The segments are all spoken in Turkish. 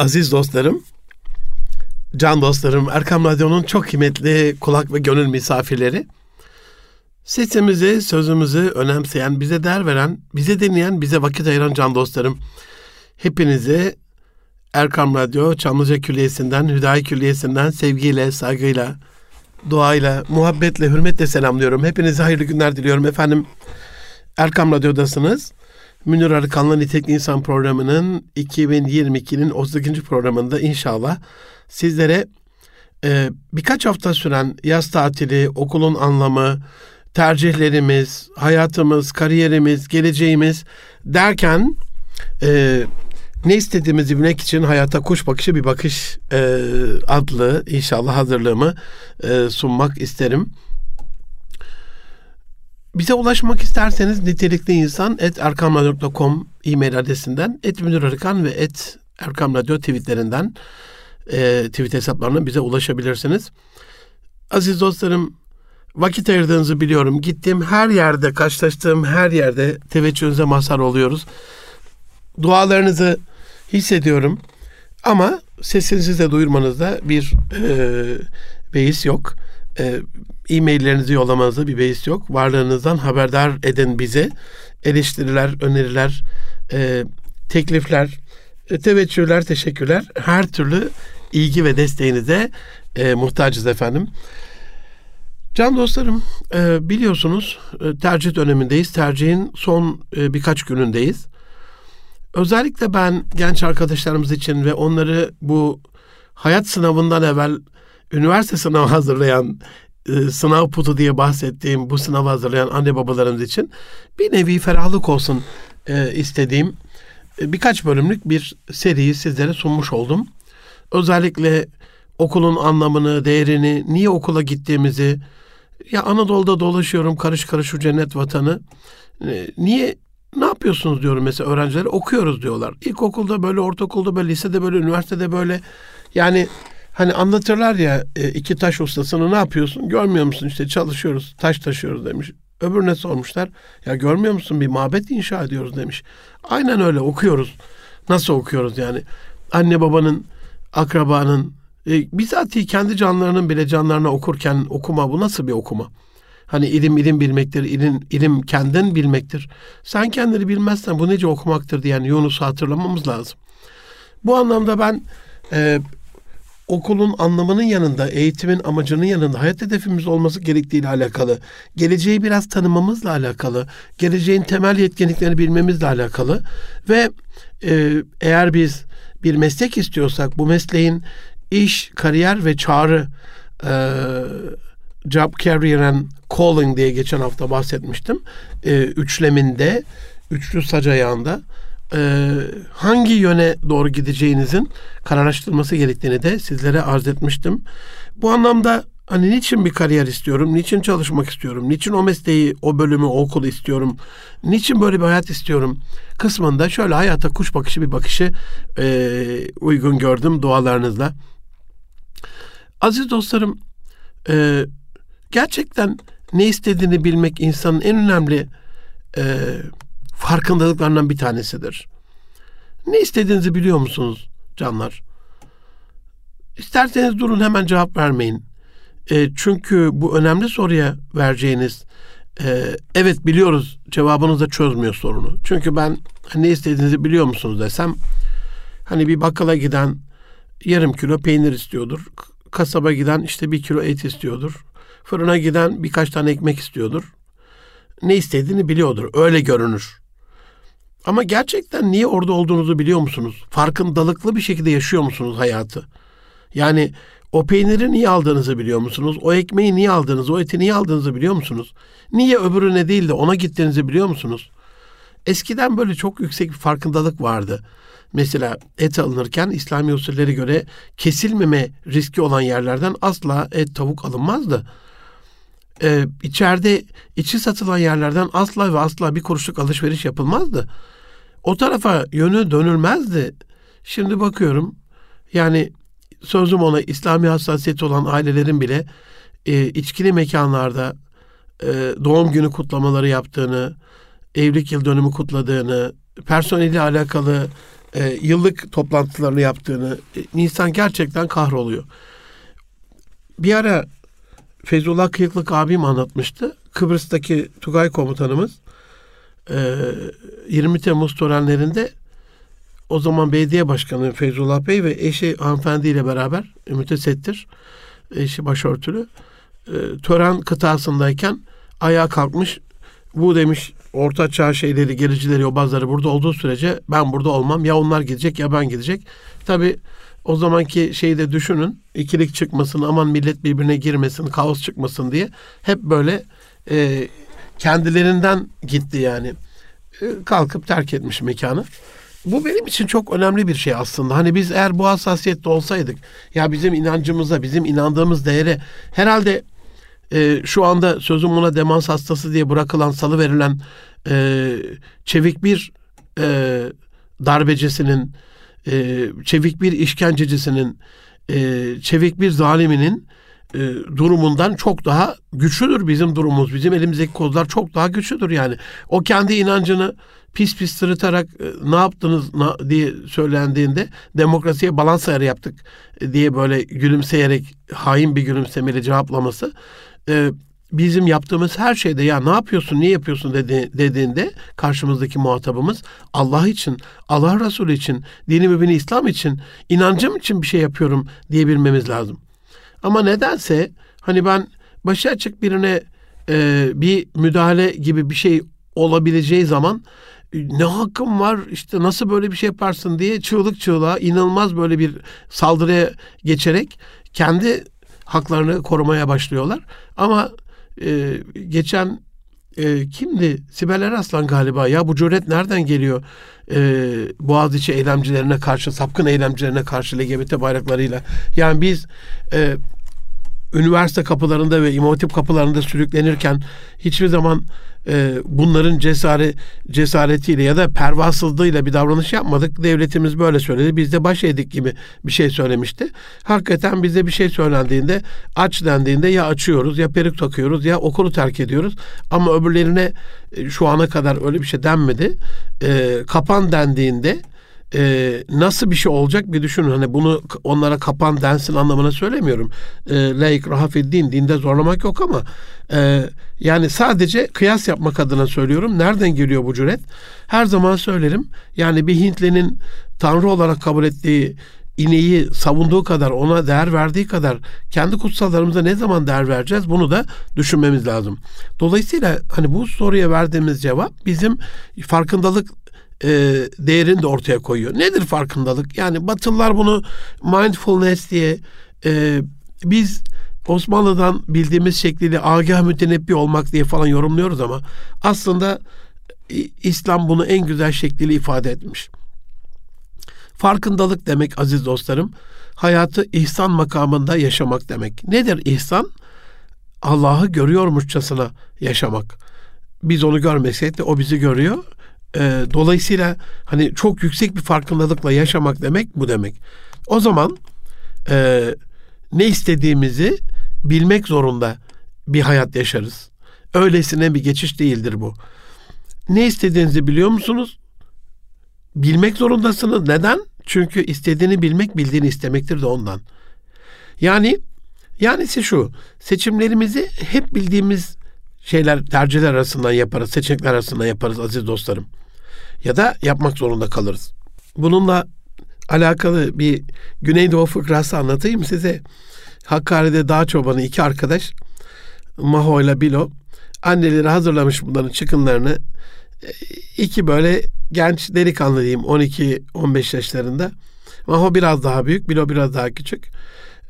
Aziz dostlarım, can dostlarım, Erkam Radyo'nun çok kıymetli kulak ve gönül misafirleri. Sesimizi, sözümüzü önemseyen, bize değer veren, bize dinleyen, bize vakit ayıran can dostlarım. Hepinizi Erkam Radyo Çamlıca Külliyesi'nden, Hüdayi Külliyesi'nden sevgiyle, saygıyla, duayla, muhabbetle, hürmetle selamlıyorum. Hepinize hayırlı günler diliyorum efendim. Erkam Radyo'dasınız. Münir Arıkan'la Nitekli İnsan programının 2022'nin 32. programında inşallah sizlere e, birkaç hafta süren yaz tatili, okulun anlamı, tercihlerimiz, hayatımız, kariyerimiz, geleceğimiz derken e, ne istediğimizi bilmek için hayata kuş bakışı bir bakış e, adlı inşallah hazırlığımı e, sunmak isterim. Bize ulaşmak isterseniz nitelikli insan et erkamradyo.com e-mail adresinden et Münir Arıkan ve et Erkam Radyo tweetlerinden e, tweet hesaplarına bize ulaşabilirsiniz. Aziz dostlarım vakit ayırdığınızı biliyorum. Gittiğim her yerde, karşılaştığım her yerde teveccühünüze mazhar oluyoruz. Dualarınızı hissediyorum. Ama sesinizi de duyurmanızda bir e, beis yok. E, e-maillerinizi yollamanızda bir beis yok. Varlığınızdan haberdar edin bize. Eleştiriler, öneriler, e, teklifler, e, teveccühler, teşekkürler. Her türlü ilgi ve desteğinize e, muhtacız efendim. Can dostlarım e, biliyorsunuz e, tercih dönemindeyiz. Tercihin son e, birkaç günündeyiz. Özellikle ben genç arkadaşlarımız için ve onları bu hayat sınavından evvel üniversite sınavı hazırlayan e, sınav putu diye bahsettiğim bu sınavı hazırlayan anne babalarımız için bir nevi ferahlık olsun e, istediğim e, birkaç bölümlük bir seriyi sizlere sunmuş oldum. Özellikle okulun anlamını, değerini, niye okula gittiğimizi, ya Anadolu'da dolaşıyorum karış karış şu cennet vatanı. Niye ne yapıyorsunuz diyorum mesela öğrencilere okuyoruz diyorlar. İlkokulda böyle, ortaokulda böyle, lisede böyle, üniversitede böyle. Yani hani anlatırlar ya e, iki taş ustasını ne yapıyorsun? Görmüyor musun işte çalışıyoruz, taş taşıyoruz demiş. Öbürüne sormuşlar. Ya görmüyor musun bir mabet inşa ediyoruz demiş. Aynen öyle okuyoruz. Nasıl okuyoruz yani? Anne babanın, akrabanın, e, bizatihi kendi canlarının bile canlarına okurken okuma bu nasıl bir okuma? Hani ilim ilim bilmektir, ilim, ilim kendin bilmektir. Sen kendini bilmezsen bu nece okumaktır diyen Yunus'u hatırlamamız lazım. Bu anlamda ben e, okulun anlamının yanında, eğitimin amacının yanında hayat hedefimiz olması gerektiğiyle alakalı, geleceği biraz tanımamızla alakalı, geleceğin temel yetkinliklerini bilmemizle alakalı ve e, eğer biz bir meslek istiyorsak bu mesleğin iş, kariyer ve çağrı e, job, career and calling diye geçen hafta bahsetmiştim. E, üçleminde, üçlü sac ayağında e, hangi yöne doğru gideceğinizin kararlaştırılması gerektiğini de sizlere arz etmiştim. Bu anlamda hani niçin bir kariyer istiyorum, niçin çalışmak istiyorum, niçin o mesleği, o bölümü, o okulu istiyorum, niçin böyle bir hayat istiyorum kısmında şöyle hayata kuş bakışı bir bakışı e, uygun gördüm dualarınızla. Aziz dostlarım, e, gerçekten ne istediğini bilmek insanın en önemli e, farkındalıklarından bir tanesidir. Ne istediğinizi biliyor musunuz canlar? İsterseniz durun hemen cevap vermeyin. E, çünkü bu önemli soruya vereceğiniz e, evet biliyoruz cevabınız da çözmüyor sorunu. Çünkü ben ne istediğinizi biliyor musunuz desem hani bir bakkala giden yarım kilo peynir istiyordur. Kasaba giden işte bir kilo et istiyordur. Fırına giden birkaç tane ekmek istiyordur. Ne istediğini biliyordur. Öyle görünür. Ama gerçekten niye orada olduğunuzu biliyor musunuz? Farkındalıklı bir şekilde yaşıyor musunuz hayatı? Yani o peyniri niye aldığınızı biliyor musunuz? O ekmeği niye aldığınızı, o eti niye aldığınızı biliyor musunuz? Niye öbürüne değil de ona gittiğinizi biliyor musunuz? Eskiden böyle çok yüksek bir farkındalık vardı. Mesela et alınırken İslami usullere göre kesilmeme riski olan yerlerden asla et tavuk alınmazdı. Ee, içeride içi satılan yerlerden asla ve asla bir kuruşluk alışveriş yapılmazdı. O tarafa yönü dönülmezdi. Şimdi bakıyorum yani sözüm ona İslami hassasiyeti olan ailelerin bile e, içkili mekanlarda e, doğum günü kutlamaları yaptığını, evlilik yıl dönümü kutladığını, personeliyle alakalı e, yıllık toplantılarını yaptığını e, insan gerçekten kahroluyor. Bir ara Feyzullah Kıyıklık abim anlatmıştı. Kıbrıs'taki Tugay komutanımız e, 20 Temmuz törenlerinde o zaman belediye başkanı Feyzullah Bey ve eşi hanımefendiyle beraber mütesettir. Eşi başörtülü. E, tören kıtasındayken ayağa kalkmış. Bu demiş orta çağ şeyleri, gericileri, yobazları burada olduğu sürece ben burada olmam. Ya onlar gidecek ya ben gidecek. Tabi o zamanki şeyi de düşünün. ikilik çıkmasın, aman millet birbirine girmesin, kaos çıkmasın diye. Hep böyle e, kendilerinden gitti yani. E, kalkıp terk etmiş mekanı. Bu benim için çok önemli bir şey aslında. Hani biz eğer bu hassasiyette olsaydık, ya bizim inancımıza, bizim inandığımız değere herhalde e, şu anda sözüm buna demans hastası diye bırakılan, salı verilen e, çevik bir e, darbecisinin, e, çevik bir işkencecisinin, e, çevik bir zaliminin e, durumundan çok daha güçlüdür bizim durumumuz. Bizim elimizdeki kozlar çok daha güçlüdür yani. O kendi inancını pis pis sırıtarak e, ne yaptınız na, diye söylendiğinde demokrasiye balans ayarı yaptık e, diye böyle gülümseyerek hain bir gülümsemeyle cevaplaması e, bizim yaptığımız her şeyde ya ne yapıyorsun, niye yapıyorsun dedi, dediğinde karşımızdaki muhatabımız Allah için, Allah Resulü için, dini mübini İslam için, inancım için bir şey yapıyorum diyebilmemiz lazım. Ama nedense hani ben başı açık birine e, bir müdahale gibi bir şey olabileceği zaman ne hakkım var işte nasıl böyle bir şey yaparsın diye çığlık çığlığa inanılmaz böyle bir saldırıya geçerek kendi haklarını korumaya başlıyorlar. Ama e, geçen e, kimdi? Sibel Eraslan galiba. Ya bu cüret nereden geliyor? E, Boğaziçi eylemcilerine karşı, sapkın eylemcilerine karşı LGBT bayraklarıyla. Yani biz e, üniversite kapılarında ve imam kapılarında sürüklenirken hiçbir zaman e, bunların cesare, cesaretiyle ya da pervasızlığıyla bir davranış yapmadık. Devletimiz böyle söyledi. Biz de baş edik gibi bir şey söylemişti. Hakikaten bize bir şey söylendiğinde aç dendiğinde ya açıyoruz ya peruk takıyoruz ya okulu terk ediyoruz. Ama öbürlerine e, şu ana kadar öyle bir şey denmedi. E, kapan dendiğinde e, nasıl bir şey olacak bir düşünün. Hani bunu onlara kapan densin anlamına söylemiyorum. E, La ikraha din, dinde zorlamak yok ama e, yani sadece kıyas yapmak adına söylüyorum. Nereden geliyor bu cüret? Her zaman söylerim. Yani bir Hintlinin Tanrı olarak kabul ettiği ineği savunduğu kadar, ona değer verdiği kadar kendi kutsallarımıza ne zaman değer vereceğiz? Bunu da düşünmemiz lazım. Dolayısıyla hani bu soruya verdiğimiz cevap bizim farkındalık e, değerini de ortaya koyuyor. Nedir farkındalık? Yani Batılılar bunu mindfulness diye e, biz Osmanlı'dan bildiğimiz şekliyle agah mütenebbi olmak diye falan yorumluyoruz ama aslında İslam bunu en güzel şekliyle ifade etmiş. Farkındalık demek aziz dostlarım, hayatı ihsan makamında yaşamak demek. Nedir ihsan? Allah'ı görüyormuşçasına yaşamak. Biz onu görmesek de o bizi görüyor e, dolayısıyla hani çok yüksek bir farkındalıkla yaşamak demek bu demek. O zaman e, ne istediğimizi bilmek zorunda bir hayat yaşarız. Öylesine bir geçiş değildir bu. Ne istediğinizi biliyor musunuz? Bilmek zorundasınız. Neden? Çünkü istediğini bilmek bildiğini istemektir de ondan. Yani yani şu seçimlerimizi hep bildiğimiz şeyler tercihler arasından yaparız, seçenekler arasından yaparız aziz dostlarım ya da yapmak zorunda kalırız. Bununla alakalı bir Güneydoğu fıkrası anlatayım size. Hakkari'de dağ çobanı iki arkadaş Maho ile Bilo anneleri hazırlamış bunların çıkınlarını. İki böyle genç delikanlı diyeyim 12-15 yaşlarında. Maho biraz daha büyük, Bilo biraz daha küçük.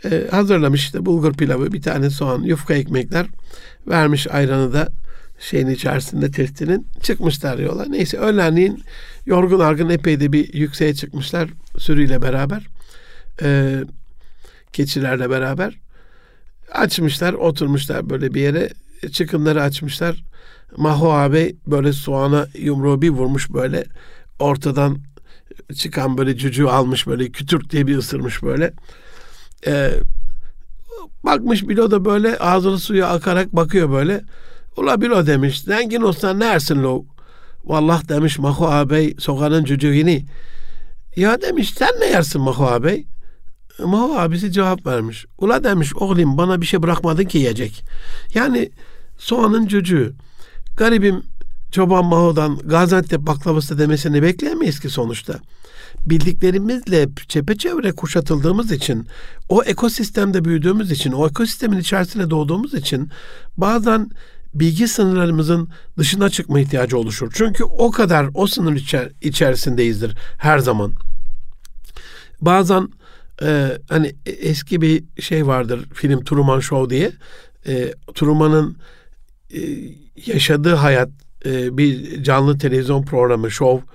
Ee, hazırlamış işte bulgur pilavı, bir tane soğan, yufka ekmekler. Vermiş ayranı da şeyin içerisinde testinin çıkmışlar yola. Neyse öğlenliğin yorgun argın epey de bir yükseğe çıkmışlar sürüyle beraber. E, keçilerle beraber. Açmışlar oturmuşlar böyle bir yere. Çıkınları açmışlar. Maho abi böyle soğana yumruğu bir vurmuş böyle. Ortadan çıkan böyle cücüğü almış böyle kütürk diye bir ısırmış böyle. E, bakmış Bilo da böyle ağzını suya akarak bakıyor böyle. Ula bilo demiş. Zengin olsan ne ersin lo? Vallah demiş Mahu ağabey sokanın cücüğünü. Ya demiş sen ne yersin Maho abi? Maho abisi cevap vermiş. Ula demiş oğlum bana bir şey bırakmadın ki yiyecek. Yani soğanın cücüğü. Garibim Çoban Maho'dan Gaziantep baklavası demesini bekleyemeyiz ki sonuçta. Bildiklerimizle çepeçevre kuşatıldığımız için, o ekosistemde büyüdüğümüz için, o ekosistemin içerisinde doğduğumuz için bazen bilgi sınırlarımızın dışına çıkma ihtiyacı oluşur. Çünkü o kadar o sınır içer, içerisindeyizdir her zaman. Bazen e, hani eski bir şey vardır film Truman Show diye. E, Truman'ın e, yaşadığı hayat e, bir canlı televizyon programı show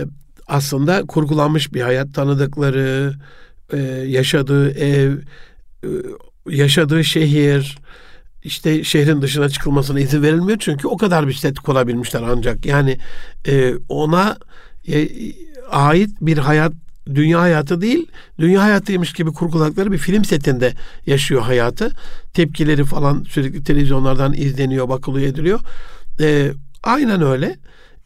e, aslında kurgulanmış bir hayat tanıdıkları e, yaşadığı ev e, yaşadığı şehir işte şehrin dışına çıkılmasına izin verilmiyor çünkü o kadar bir set kurabilmişler ancak yani e, ona e, ait bir hayat dünya hayatı değil, dünya hayatıymış gibi kurguladıkları bir film setinde yaşıyor hayatı. Tepkileri falan sürekli televizyonlardan izleniyor, bakılıyor, ediliyor. E, aynen öyle.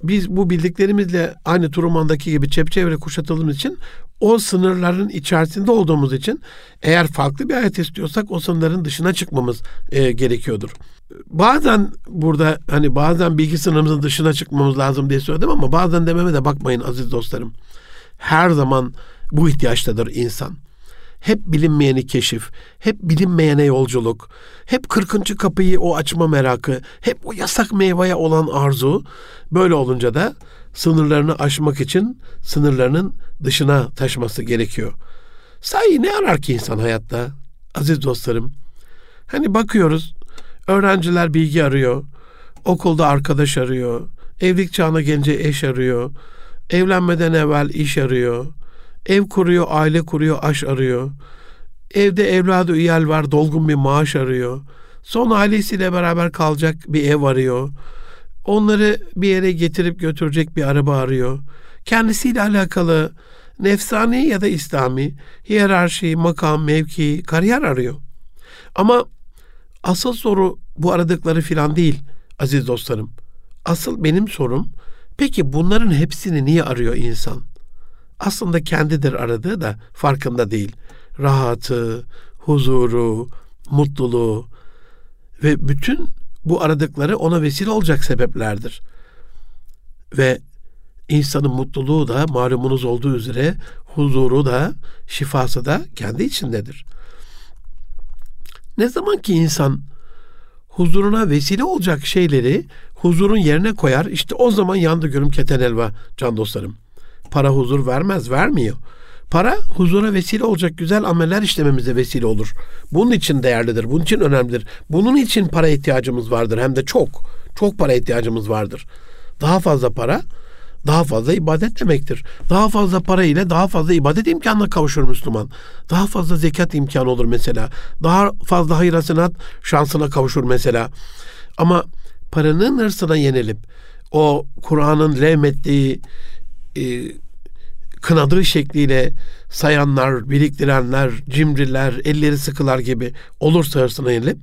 Biz bu bildiklerimizle aynı Truman'daki gibi çepçevre kuşatıldığımız için o sınırların içerisinde olduğumuz için eğer farklı bir hayat istiyorsak o sınırların dışına çıkmamız e, gerekiyordur. Bazen burada hani bazen bilgi sınırımızın dışına çıkmamız lazım diye söyledim ama bazen dememe de bakmayın aziz dostlarım. Her zaman bu ihtiyaçtadır insan. Hep bilinmeyeni keşif, hep bilinmeyene yolculuk, hep kırkıncı kapıyı o açma merakı, hep o yasak meyveye olan arzu. Böyle olunca da sınırlarını aşmak için sınırlarının dışına taşması gerekiyor. Sahi ne arar ki insan hayatta? Aziz dostlarım. Hani bakıyoruz, öğrenciler bilgi arıyor, okulda arkadaş arıyor, evlilik çağına gelince eş arıyor, evlenmeden evvel iş arıyor, Ev kuruyor, aile kuruyor, aş arıyor. Evde evladı üyel var, dolgun bir maaş arıyor. Son ailesiyle beraber kalacak bir ev arıyor. Onları bir yere getirip götürecek bir araba arıyor. Kendisiyle alakalı nefsani ya da İslami hiyerarşi, makam, mevki, kariyer arıyor. Ama asıl soru bu aradıkları filan değil aziz dostlarım. Asıl benim sorum peki bunların hepsini niye arıyor insan? aslında kendidir aradığı da farkında değil. Rahatı, huzuru, mutluluğu ve bütün bu aradıkları ona vesile olacak sebeplerdir. Ve insanın mutluluğu da malumunuz olduğu üzere huzuru da şifası da kendi içindedir. Ne zaman ki insan huzuruna vesile olacak şeyleri huzurun yerine koyar işte o zaman yandı görüm keten elva can dostlarım. Para huzur vermez, vermiyor. Para huzura vesile olacak güzel ameller işlememize vesile olur. Bunun için değerlidir, bunun için önemlidir. Bunun için para ihtiyacımız vardır hem de çok. Çok para ihtiyacımız vardır. Daha fazla para daha fazla ibadet demektir. Daha fazla para ile daha fazla ibadet imkanına kavuşur Müslüman. Daha fazla zekat imkanı olur mesela. Daha fazla hayır hasenat şansına kavuşur mesela. Ama paranın hırsına yenilip o Kur'an'ın levmettiği e, kınadığı şekliyle sayanlar, biriktirenler, cimriler, elleri sıkılar gibi olursa hırsına yenilip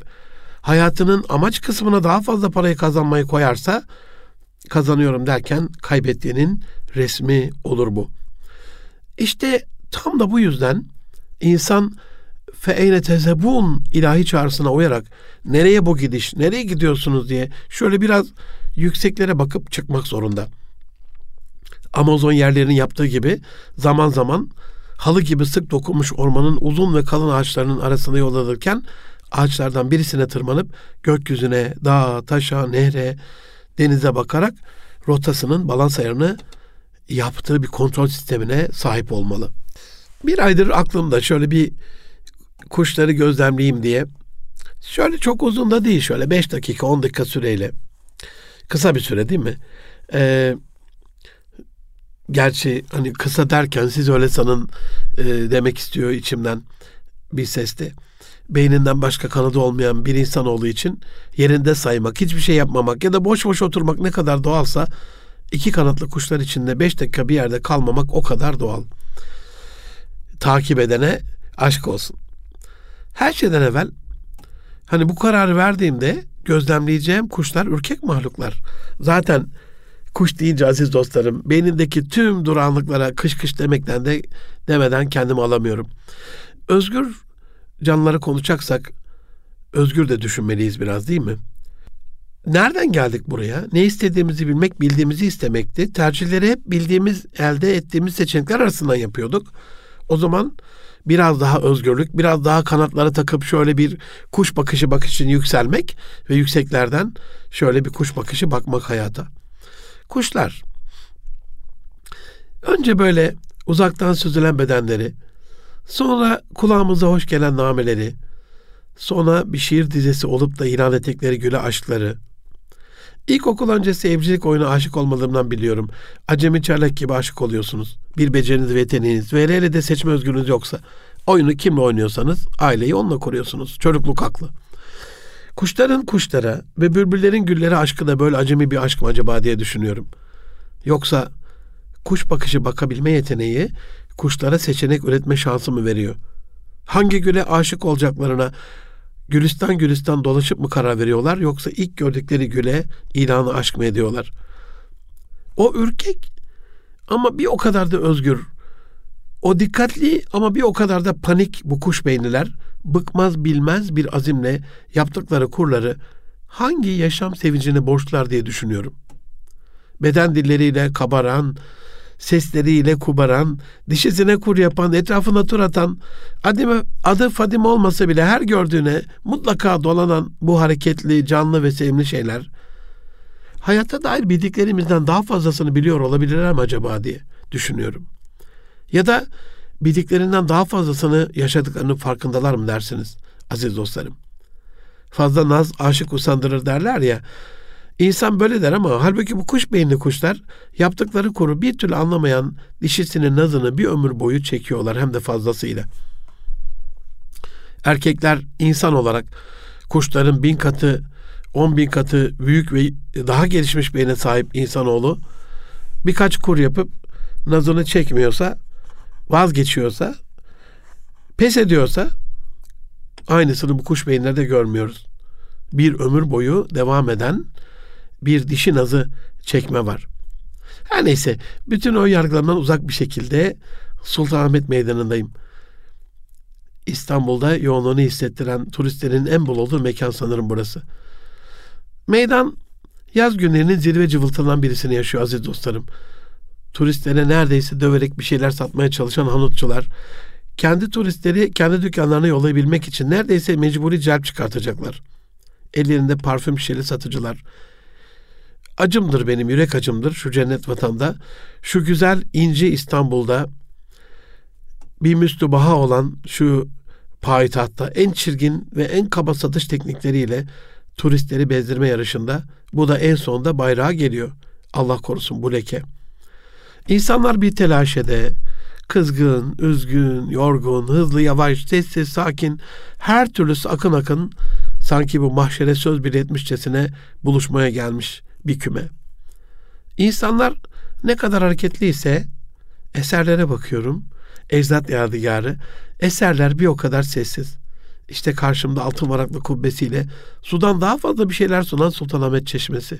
hayatının amaç kısmına daha fazla parayı kazanmayı koyarsa kazanıyorum derken kaybettiğinin resmi olur bu. İşte tam da bu yüzden insan fe eyne tezebun ilahi çağrısına uyarak nereye bu gidiş, nereye gidiyorsunuz diye şöyle biraz yükseklere bakıp çıkmak zorunda. Amazon yerlerinin yaptığı gibi zaman zaman halı gibi sık dokunmuş ormanın uzun ve kalın ağaçlarının arasında yol alırken ağaçlardan birisine tırmanıp gökyüzüne, dağa, taşa, nehre, denize bakarak rotasının balans ayarını yaptığı bir kontrol sistemine sahip olmalı. Bir aydır aklımda şöyle bir kuşları gözlemleyeyim diye şöyle çok uzun da değil şöyle 5 dakika 10 dakika süreyle kısa bir süre değil mi? Ee, Gerçi hani kısa derken siz öyle sanın e, demek istiyor içimden bir sesti. Beyninden başka kanadı olmayan bir insan olduğu için yerinde saymak, hiçbir şey yapmamak ya da boş boş oturmak ne kadar doğalsa iki kanatlı kuşlar içinde beş dakika bir yerde kalmamak o kadar doğal. Takip edene aşk olsun. Her şeyden evvel hani bu kararı verdiğimde gözlemleyeceğim kuşlar ürkek mahluklar. Zaten Kuş deyince aziz dostlarım, beynindeki tüm duranlıklara kış kış demekten de demeden kendimi alamıyorum. Özgür canlıları konuşacaksak özgür de düşünmeliyiz biraz değil mi? Nereden geldik buraya? Ne istediğimizi bilmek, bildiğimizi istemekti. Tercihleri hep bildiğimiz, elde ettiğimiz seçenekler arasından yapıyorduk. O zaman biraz daha özgürlük, biraz daha kanatları takıp şöyle bir kuş bakışı bakışını yükselmek ve yükseklerden şöyle bir kuş bakışı bakmak hayata. Kuşlar. Önce böyle uzaktan süzülen bedenleri, sonra kulağımıza hoş gelen nameleri, sonra bir şiir dizesi olup da ilan ettikleri güle aşkları, İlkokul öncesi evcilik oyunu aşık olmalarından biliyorum. Acemi çarlak gibi aşık oluyorsunuz. Bir beceriniz ve yeteneğiniz ve hele de seçme özgürlüğünüz yoksa oyunu kimle oynuyorsanız aileyi onunla kuruyorsunuz. Çocukluk haklı. Kuşların kuşlara ve bülbüllerin güllere aşkı da böyle acemi bir aşk mı acaba diye düşünüyorum. Yoksa kuş bakışı bakabilme yeteneği kuşlara seçenek üretme şansı mı veriyor? Hangi güle aşık olacaklarına gülistan gülistan dolaşıp mı karar veriyorlar yoksa ilk gördükleri güle ilanı aşk mı ediyorlar? O ürkek ama bir o kadar da özgür. O dikkatli ama bir o kadar da panik bu kuş beyniler bıkmaz bilmez bir azimle yaptıkları kurları hangi yaşam sevincine borçlar diye düşünüyorum. Beden dilleriyle kabaran, sesleriyle kubaran, dişisine kur yapan, etrafına tur atan, adime, adı Fadim olmasa bile her gördüğüne mutlaka dolanan bu hareketli, canlı ve sevimli şeyler, hayata dair bildiklerimizden daha fazlasını biliyor olabilirler mi acaba diye düşünüyorum. Ya da bildiklerinden daha fazlasını yaşadıklarının farkındalar mı dersiniz aziz dostlarım? Fazla naz aşık usandırır derler ya. İnsan böyle der ama halbuki bu kuş beyinli kuşlar yaptıkları kuru bir türlü anlamayan dişisinin nazını bir ömür boyu çekiyorlar hem de fazlasıyla. Erkekler insan olarak kuşların bin katı, on bin katı büyük ve daha gelişmiş beyne sahip insanoğlu birkaç kur yapıp nazını çekmiyorsa, vazgeçiyorsa, pes ediyorsa aynısını bu kuş beyinlerde görmüyoruz. Bir ömür boyu devam eden bir dişi nazı çekme var. Her neyse bütün o yargılardan uzak bir şekilde Sultanahmet Meydanı'ndayım. İstanbul'da yoğunluğunu hissettiren turistlerin en bol olduğu mekan sanırım burası. Meydan yaz günlerinin zirve cıvıltından birisini yaşıyor aziz dostlarım. Turistlere neredeyse döverek bir şeyler satmaya çalışan hanutçular, kendi turistleri kendi dükkanlarına yollayabilmek için neredeyse mecburi celp çıkartacaklar. Ellerinde parfüm şişeli satıcılar, acımdır benim yürek acımdır şu cennet vatanda. Şu güzel inci İstanbul'da bir müstübaha olan şu payitahtta en çirgin ve en kaba satış teknikleriyle turistleri bezdirme yarışında bu da en sonunda bayrağa geliyor. Allah korusun bu leke. İnsanlar bir telaşede, kızgın, üzgün, yorgun, hızlı, yavaş, sessiz, sakin, her türlüsü akın akın sanki bu mahşere söz bile etmişçesine buluşmaya gelmiş bir küme. İnsanlar ne kadar hareketliyse eserlere bakıyorum. Ecdat yadigarı. Eserler bir o kadar sessiz. İşte karşımda altın varaklı kubbesiyle sudan daha fazla bir şeyler sunan Sultanahmet Çeşmesi.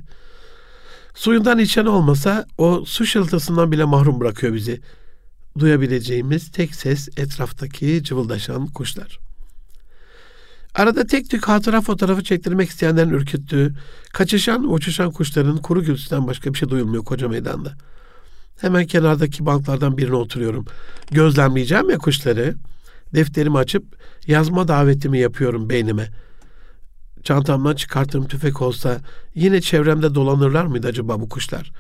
Suyundan içen olmasa o su şıltısından bile mahrum bırakıyor bizi. Duyabileceğimiz tek ses etraftaki cıvıldaşan kuşlar. Arada tek tük hatıra fotoğrafı çektirmek isteyenlerin ürküttüğü, kaçışan, uçuşan kuşların kuru gürültüsünden başka bir şey duyulmuyor koca meydanda. Hemen kenardaki banklardan birine oturuyorum. Gözlemleyeceğim ya kuşları. Defterimi açıp yazma davetimi yapıyorum beynime. Çantamdan çıkarttığım tüfek olsa yine çevremde dolanırlar mıydı acaba bu kuşlar?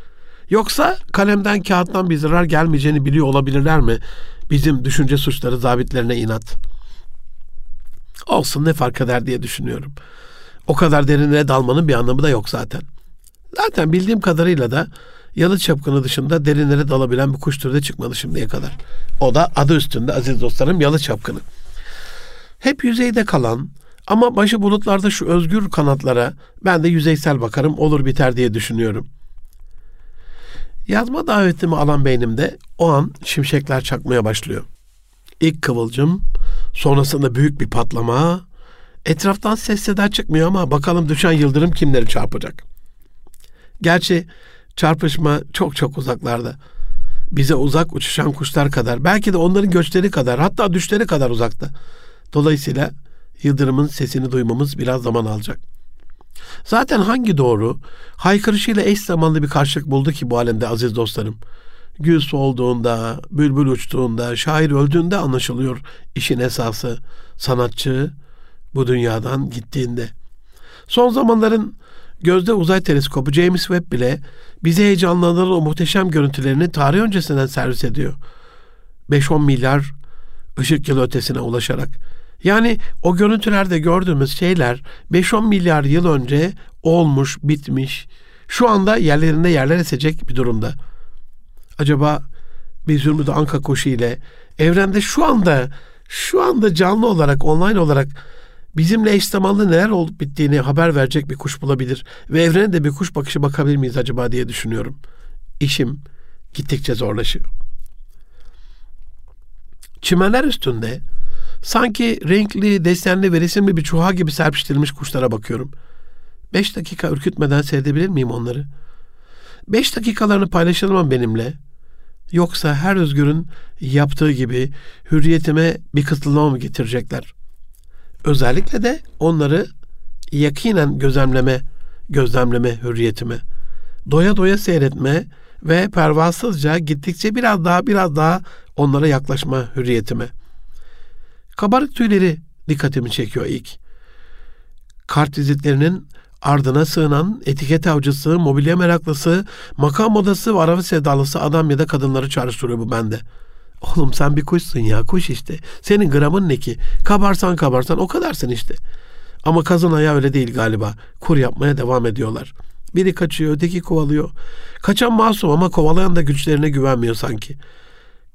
Yoksa kalemden kağıttan bir zarar gelmeyeceğini biliyor olabilirler mi? Bizim düşünce suçları zabitlerine inat.'' Olsun ne fark eder diye düşünüyorum. O kadar derinlere dalmanın bir anlamı da yok zaten. Zaten bildiğim kadarıyla da yalı çapkını dışında derinlere dalabilen bir kuş türü de çıkmadı şimdiye kadar. O da adı üstünde aziz dostlarım yalı çapkını. Hep yüzeyde kalan ama başı bulutlarda şu özgür kanatlara ben de yüzeysel bakarım olur biter diye düşünüyorum. Yazma davetimi alan beynimde o an şimşekler çakmaya başlıyor. İlk kıvılcım Sonrasında büyük bir patlama. Etraftan ses seda çıkmıyor ama bakalım düşen yıldırım kimleri çarpacak. Gerçi Çarpışma çok çok uzaklarda. Bize uzak uçuşan kuşlar kadar, belki de onların göçleri kadar, hatta düşleri kadar uzakta. Dolayısıyla yıldırımın sesini duymamız biraz zaman alacak. Zaten hangi doğru haykırışıyla eş zamanlı bir karşılık buldu ki bu alemde aziz dostlarım? Gül solduğunda, bülbül uçtuğunda, şair öldüğünde anlaşılıyor işin esası. Sanatçı bu dünyadan gittiğinde. Son zamanların gözde uzay teleskobu James Webb bile bizi heyecanlandıran o muhteşem görüntülerini tarih öncesinden servis ediyor. 5-10 milyar ışık yılı ötesine ulaşarak. Yani o görüntülerde gördüğümüz şeyler 5-10 milyar yıl önce olmuş, bitmiş. Şu anda yerlerinde yerler esecek bir durumda. Acaba bir Zümrüt Anka koşu ile evrende şu anda şu anda canlı olarak, online olarak bizimle eş zamanlı neler olup bittiğini haber verecek bir kuş bulabilir ve evrene de bir kuş bakışı bakabilir miyiz acaba diye düşünüyorum. İşim gittikçe zorlaşıyor. Çimenler üstünde sanki renkli, desenli ve resimli bir çuha gibi serpiştirilmiş kuşlara bakıyorum. Beş dakika ürkütmeden seyredebilir miyim onları? Beş dakikalarını paylaşalım benimle. Yoksa her özgürün yaptığı gibi hürriyetime bir kısıtlama mı getirecekler? Özellikle de onları yakinen gözlemleme, gözlemleme hürriyetime, doya doya seyretme ve pervasızca gittikçe biraz daha biraz daha onlara yaklaşma hürriyetime. Kabarık tüyleri dikkatimi çekiyor ilk. Kart vizitlerinin ardına sığınan etiket avcısı, mobilya meraklısı, makam modası ve araba sevdalısı adam ya da kadınları çağrıştırıyor bu bende. Oğlum sen bir kuşsun ya kuş işte. Senin gramın ne ki? Kabarsan kabarsan o kadarsın işte. Ama kazın ayağı öyle değil galiba. Kur yapmaya devam ediyorlar. Biri kaçıyor, öteki kovalıyor. Kaçan masum ama kovalayan da güçlerine güvenmiyor sanki.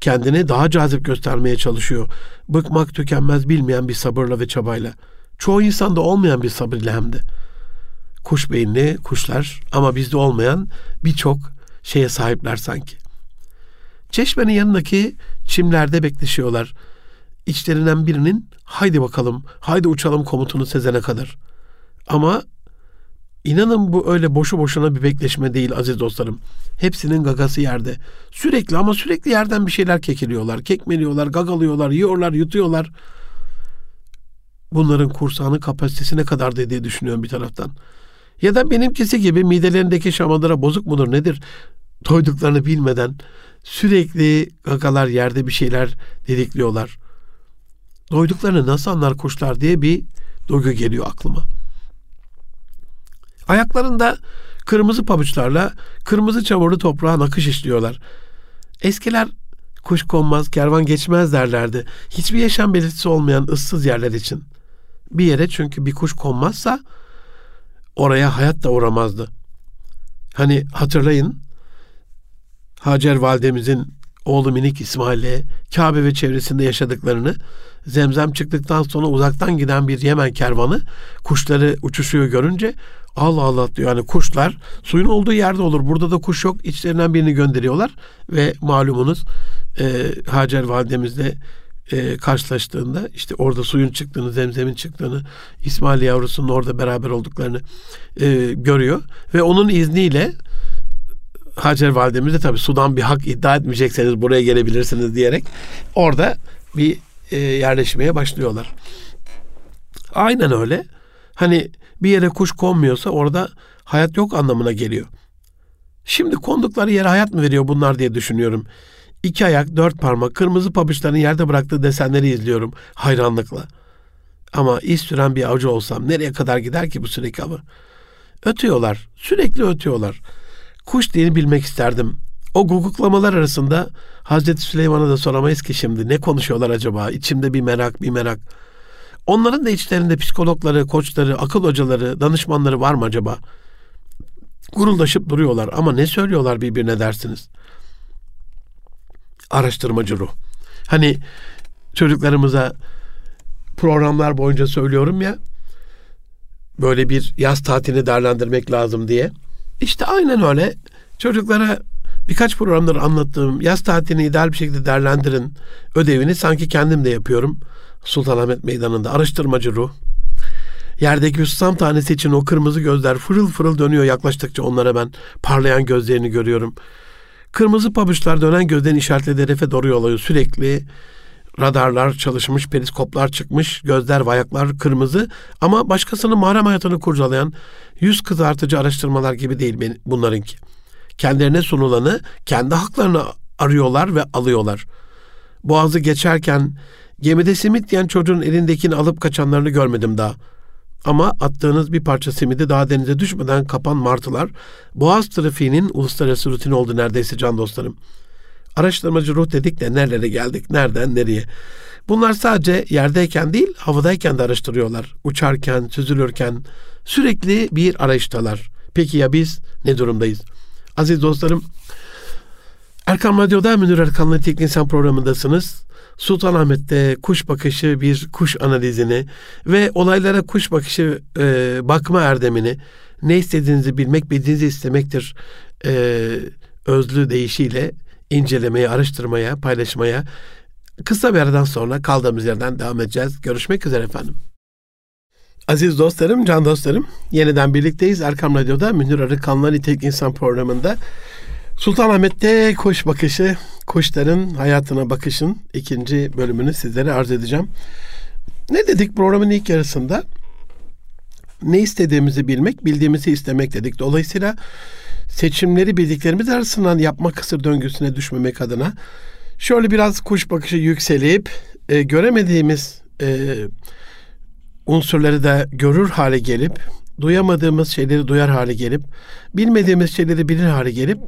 Kendini daha cazip göstermeye çalışıyor. Bıkmak tükenmez bilmeyen bir sabırla ve çabayla. Çoğu insanda olmayan bir sabırla hem de kuş beyinli kuşlar ama bizde olmayan birçok şeye sahipler sanki. Çeşmenin yanındaki çimlerde bekleşiyorlar. İçlerinden birinin haydi bakalım, haydi uçalım komutunu sezene kadar. Ama inanın bu öyle boşu boşuna bir bekleşme değil aziz dostlarım. Hepsinin gagası yerde. Sürekli ama sürekli yerden bir şeyler kekiliyorlar, kekmeliyorlar, gagalıyorlar, yiyorlar, yutuyorlar. Bunların kursağının kapasitesi ne kadar diye düşünüyorum bir taraftan. Ya da benimkisi gibi midelerindeki şamadıra bozuk mudur nedir? Doyduklarını bilmeden sürekli gagalar yerde bir şeyler dedikliyorlar. Doyduklarını nasıl anlar kuşlar diye bir duygu geliyor aklıma. Ayaklarında kırmızı pabuçlarla kırmızı çamurlu toprağa nakış işliyorlar. Eskiler kuş konmaz, kervan geçmez derlerdi. Hiçbir yaşam belirtisi olmayan ıssız yerler için. Bir yere çünkü bir kuş konmazsa oraya hayat da uğramazdı. Hani hatırlayın Hacer validemizin oğlu minik İsmail'e Kabe ve çevresinde yaşadıklarını zemzem çıktıktan sonra uzaktan giden bir Yemen kervanı kuşları uçuşuyor görünce Allah Allah diyor. Yani kuşlar suyun olduğu yerde olur. Burada da kuş yok. İçlerinden birini gönderiyorlar ve malumunuz e, Hacer validemizle e, karşılaştığında işte orada suyun çıktığını, zemzemin çıktığını, İsmail yavrusunun orada beraber olduklarını e, görüyor. Ve onun izniyle Hacer validemiz de tabii sudan bir hak iddia etmeyecekseniz buraya gelebilirsiniz diyerek orada bir e, yerleşmeye başlıyorlar. Aynen öyle. Hani bir yere kuş konmuyorsa orada hayat yok anlamına geliyor. Şimdi kondukları yere hayat mı veriyor bunlar diye düşünüyorum. İki ayak, dört parmak, kırmızı pabuçların yerde bıraktığı desenleri izliyorum hayranlıkla. Ama iz süren bir avcı olsam nereye kadar gider ki bu sürekli avı? Ötüyorlar, sürekli ötüyorlar. Kuş diyeni bilmek isterdim. O guguklamalar arasında Hazreti Süleyman'a da soramayız ki şimdi ne konuşuyorlar acaba? İçimde bir merak, bir merak. Onların da içlerinde psikologları, koçları, akıl hocaları, danışmanları var mı acaba? Guruldaşıp duruyorlar ama ne söylüyorlar birbirine dersiniz? araştırmacı ruh. Hani çocuklarımıza programlar boyunca söylüyorum ya böyle bir yaz tatilini değerlendirmek lazım diye. İşte aynen öyle. Çocuklara birkaç programdır anlattığım yaz tatilini ideal bir şekilde değerlendirin ödevini sanki kendim de yapıyorum. Sultanahmet Meydanı'nda araştırmacı ruh. Yerdeki susam tanesi için o kırmızı gözler fırıl fırıl dönüyor yaklaştıkça onlara ben parlayan gözlerini görüyorum. Kırmızı pabuçlar dönen gözlerin işaretleri hedefe doğru yol Sürekli radarlar çalışmış, periskoplar çıkmış, gözler, vayaklar kırmızı ama başkasının mahrem hayatını kurcalayan yüz kızartıcı araştırmalar gibi değil bunlarınki. Kendilerine sunulanı, kendi haklarını arıyorlar ve alıyorlar. Boğazı geçerken gemide simit diyen çocuğun elindekini alıp kaçanlarını görmedim daha. Ama attığınız bir parça simidi daha denize düşmeden kapan martılar, boğaz trafiğinin uluslararası rutini oldu neredeyse can dostlarım. Araştırmacı ruh dedik de nerelere geldik, nereden nereye. Bunlar sadece yerdeyken değil, havadayken de araştırıyorlar. Uçarken, süzülürken sürekli bir arayıştalar. Peki ya biz ne durumdayız? Aziz dostlarım, Erkan Radyo'da Münir Erkan'la Teknik İnsan programındasınız. Sultanahmet'te kuş bakışı bir kuş analizini ve olaylara kuş bakışı e, bakma erdemini ne istediğinizi bilmek bildiğinizi istemektir e, özlü deyişiyle incelemeye, araştırmaya, paylaşmaya kısa bir aradan sonra kaldığımız yerden devam edeceğiz. Görüşmek üzere efendim. Aziz dostlarım, can dostlarım, yeniden birlikteyiz. Erkam Radyo'da Münir Arıkan'la Nitelik İnsan programında Sultanahmet'te kuş bakışı, kuşların hayatına bakışın ikinci bölümünü sizlere arz edeceğim. Ne dedik programın ilk yarısında? Ne istediğimizi bilmek, bildiğimizi istemek dedik. Dolayısıyla seçimleri bildiklerimiz arasından yapma kısır döngüsüne düşmemek adına şöyle biraz kuş bakışı yükselip e, göremediğimiz e, unsurları da görür hale gelip duyamadığımız şeyleri duyar hale gelip bilmediğimiz şeyleri bilir hale gelip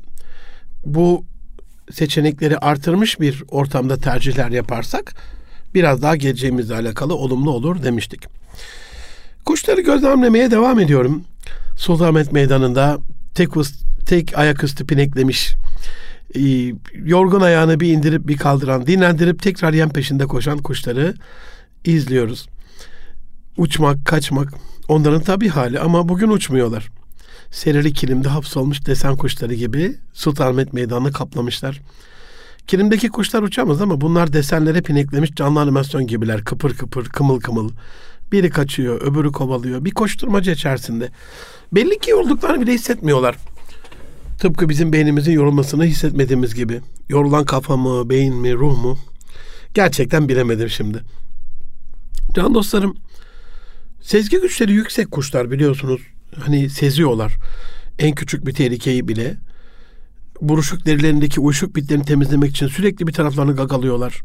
bu seçenekleri artırmış bir ortamda tercihler yaparsak biraz daha geleceğimizle alakalı olumlu olur demiştik. Kuşları gözlemlemeye devam ediyorum. Sultanahmet Meydanı'nda tek, tek ayaküstü pineklemiş, e, yorgun ayağını bir indirip bir kaldıran, dinlendirip tekrar yan peşinde koşan kuşları izliyoruz. Uçmak, kaçmak onların tabi hali ama bugün uçmuyorlar serili kilimde hapsolmuş desen kuşları gibi Sultanahmet Meydanı'nı kaplamışlar. Kilimdeki kuşlar uçamaz ama bunlar desenlere pineklemiş canlı animasyon gibiler. Kıpır kıpır, kımıl kımıl. Biri kaçıyor, öbürü kovalıyor. Bir koşturmaca içerisinde. Belli ki yorulduklarını bile hissetmiyorlar. Tıpkı bizim beynimizin yorulmasını hissetmediğimiz gibi. Yorulan kafa mı, beyin mi, ruh mu? Gerçekten bilemedim şimdi. Can dostlarım, sezgi güçleri yüksek kuşlar biliyorsunuz hani seziyorlar. En küçük bir tehlikeyi bile buruşuk derilerindeki uyuşuk bitlerini temizlemek için sürekli bir taraflarını gagalıyorlar.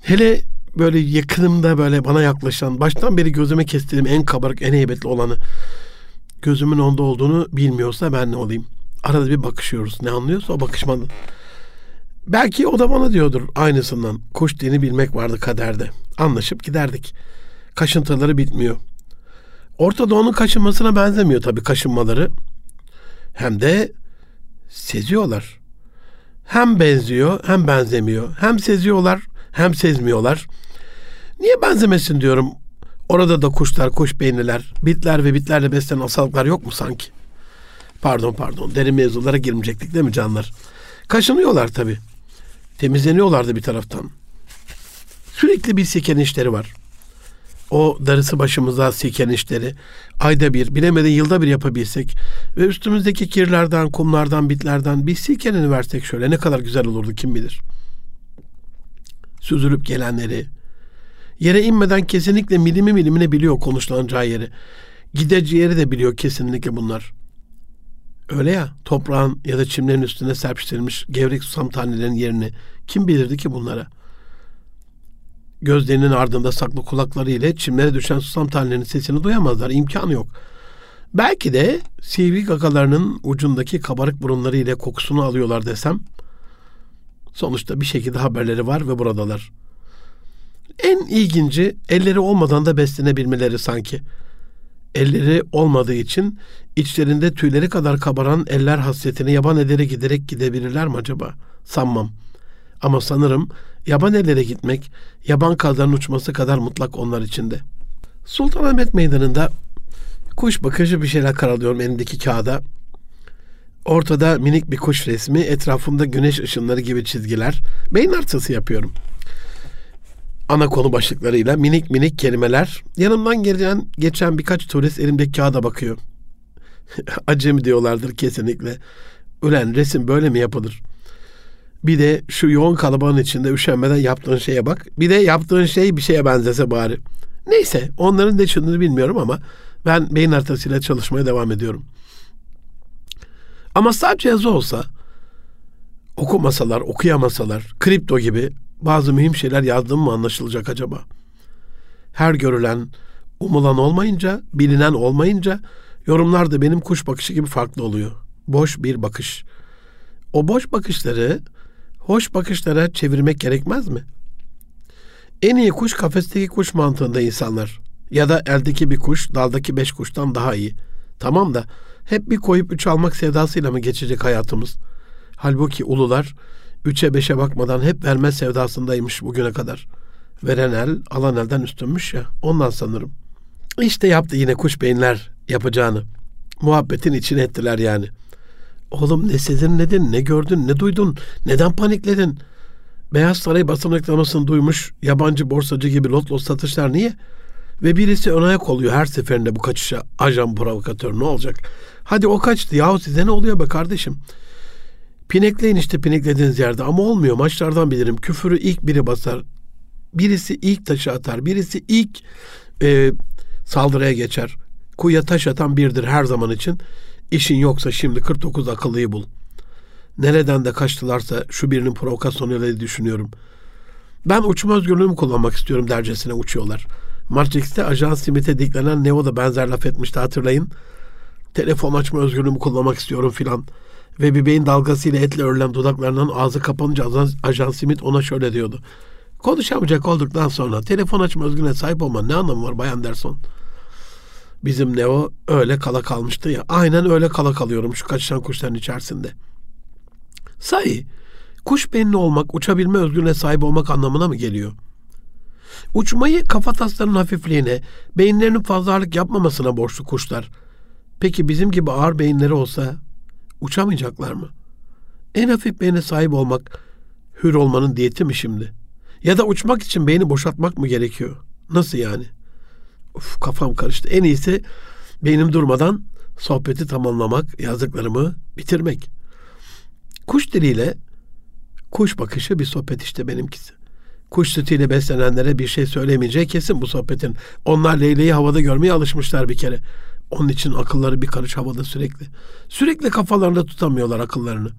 Hele böyle yakınımda böyle bana yaklaşan, baştan beri gözüme kestiğim en kabarık, en heybetli olanı gözümün onda olduğunu bilmiyorsa ben ne olayım? Arada bir bakışıyoruz. Ne anlıyorsa o bakışmadan. Belki o da bana diyordur aynısından. Kuş dini bilmek vardı kaderde. Anlaşıp giderdik. Kaşıntıları bitmiyor. Orta Doğu'nun kaşınmasına benzemiyor tabii kaşınmaları. Hem de seziyorlar. Hem benziyor hem benzemiyor. Hem seziyorlar hem sezmiyorlar. Niye benzemesin diyorum. Orada da kuşlar, kuş beyniler, bitler ve bitlerle beslenen hastalıklar yok mu sanki? Pardon pardon derin mevzulara girmeyecektik değil mi canlar? Kaşınıyorlar tabii. Temizleniyorlardı bir taraftan. Sürekli bir seken işleri var o darısı başımıza siken işleri ayda bir, bilemeden yılda bir yapabilsek ve üstümüzdeki kirlerden, kumlardan, bitlerden bir silkenini versek şöyle ne kadar güzel olurdu kim bilir. Süzülüp gelenleri, yere inmeden kesinlikle milimi milimine biliyor konuşulacağı yeri. Gideceği yeri de biliyor kesinlikle bunlar. Öyle ya toprağın ya da çimlerin üstüne serpiştirilmiş gevrek susam tanelerinin yerini kim bilirdi ki bunlara?'' Gözlerinin ardında saklı kulakları ile çimlere düşen susam tanelerinin sesini duyamazlar. İmkanı yok. Belki de sivri gagalarının ucundaki kabarık burunları ile kokusunu alıyorlar desem sonuçta bir şekilde haberleri var ve buradalar. En ilginci elleri olmadan da beslenebilmeleri sanki. Elleri olmadığı için içlerinde tüyleri kadar kabaran eller hasretini yaban ederek giderek gidebilirler mi acaba? Sanmam. Ama sanırım yaban ellere gitmek, yaban kazların uçması kadar mutlak onlar içinde. Sultanahmet Meydanı'nda kuş bakıcı bir şeyler karalıyorum elindeki kağıda. Ortada minik bir kuş resmi, etrafında güneş ışınları gibi çizgiler. Beyin artısı yapıyorum. ana konu başlıklarıyla minik minik kelimeler. Yanımdan gelen geçen birkaç turist elimdeki kağıda bakıyor. Acemi diyorlardır kesinlikle. Ulan resim böyle mi yapılır? Bir de şu yoğun kalabalığın içinde üşenmeden yaptığın şeye bak. Bir de yaptığın şey bir şeye benzese bari. Neyse onların ne düşündüğünü bilmiyorum ama ben beyin haritasıyla çalışmaya devam ediyorum. Ama sadece yazı olsa okumasalar, okuyamasalar, kripto gibi bazı mühim şeyler yazdığım mı anlaşılacak acaba? Her görülen, umulan olmayınca, bilinen olmayınca yorumlar da benim kuş bakışı gibi farklı oluyor. Boş bir bakış. O boş bakışları hoş bakışlara çevirmek gerekmez mi? En iyi kuş kafesteki kuş mantığında insanlar. Ya da eldeki bir kuş daldaki beş kuştan daha iyi. Tamam da hep bir koyup üç almak sevdasıyla mı geçecek hayatımız? Halbuki ulular üçe beşe bakmadan hep verme sevdasındaymış bugüne kadar. Veren el alan elden üstünmüş ya ondan sanırım. İşte yaptı yine kuş beyinler yapacağını. Muhabbetin içine ettiler yani. Oğlum ne sezin nedin, ne gördün, ne duydun, neden panikledin? Beyaz Saray basın reklamasını duymuş yabancı borsacı gibi lot lot satışlar niye? Ve birisi ön ayak oluyor her seferinde bu kaçışa. Ajan provokatör ne olacak? Hadi o kaçtı yahu size ne oluyor be kardeşim? Pinekleyin işte pineklediğiniz yerde ama olmuyor. Maçlardan bilirim. Küfürü ilk biri basar. Birisi ilk taşı atar. Birisi ilk e, saldırıya geçer. Kuyuya taş atan birdir her zaman için. İşin yoksa şimdi 49 akıllıyı bul. Nereden de kaçtılarsa şu birinin provokasyonuyla düşünüyorum. Ben uçma özgürlüğümü kullanmak istiyorum dercesine uçuyorlar. Matrix'te Ajan Smith'e diklenen Neo da benzer laf etmişti hatırlayın. Telefon açma özgürlüğümü kullanmak istiyorum filan. Ve bir beyin dalgasıyla etle örülen dudaklarından ağzı kapanınca Ajan Smith ona şöyle diyordu. Konuşamayacak olduktan sonra telefon açma özgürlüğüne sahip olma ne anlamı var Bayan Derson? Bizim Neo öyle kala kalmıştı ya. Aynen öyle kala kalıyorum şu kaçışan kuşların içerisinde. Sahi, kuş beyinli olmak, uçabilme özgürlüğüne sahip olmak anlamına mı geliyor? Uçmayı kafa taslarının hafifliğine, beyinlerinin fazla ağırlık yapmamasına borçlu kuşlar. Peki bizim gibi ağır beyinleri olsa uçamayacaklar mı? En hafif beyne sahip olmak, hür olmanın diyeti mi şimdi? Ya da uçmak için beyni boşaltmak mı gerekiyor? Nasıl yani? Uf, kafam karıştı. En iyisi beynim durmadan sohbeti tamamlamak, yazdıklarımı bitirmek. Kuş diliyle kuş bakışı bir sohbet işte benimkisi. Kuş sütüyle beslenenlere bir şey söylemeyeceği kesin bu sohbetin. Onlar leyleği havada görmeye alışmışlar bir kere. Onun için akılları bir karış havada sürekli. Sürekli kafalarında tutamıyorlar akıllarını.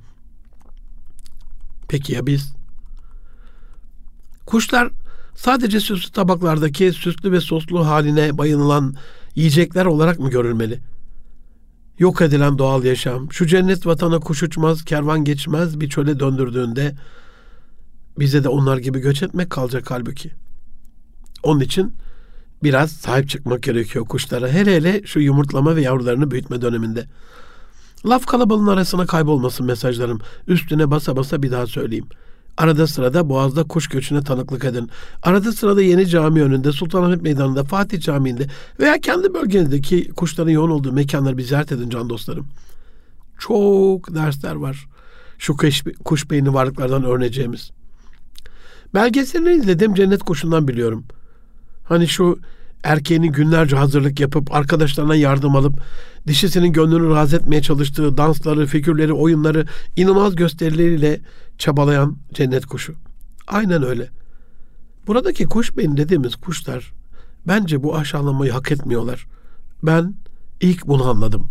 Peki ya biz? Kuşlar sadece süslü tabaklardaki süslü ve soslu haline bayınılan yiyecekler olarak mı görülmeli? Yok edilen doğal yaşam, şu cennet vatana kuş uçmaz, kervan geçmez bir çöle döndürdüğünde bize de onlar gibi göç etmek kalacak halbuki. Onun için biraz sahip çıkmak gerekiyor kuşlara. Hele hele şu yumurtlama ve yavrularını büyütme döneminde. Laf kalabalığın arasına kaybolmasın mesajlarım. Üstüne basa basa bir daha söyleyeyim. Arada sırada Boğaz'da kuş göçüne tanıklık edin. Arada sırada yeni cami önünde, Sultanahmet Meydanı'nda, Fatih Camii'nde veya kendi bölgenizdeki kuşların yoğun olduğu mekanları bir ziyaret edin can dostlarım. Çok dersler var. Şu kuş, kuş beyni varlıklardan öğreneceğimiz. Belgeselini izledim cennet kuşundan biliyorum. Hani şu erkeğinin günlerce hazırlık yapıp arkadaşlarına yardım alıp dişisinin gönlünü razı etmeye çalıştığı dansları, figürleri, oyunları inanılmaz gösterileriyle çabalayan cennet kuşu. Aynen öyle. Buradaki kuş beyni dediğimiz kuşlar bence bu aşağılamayı hak etmiyorlar. Ben ilk bunu anladım.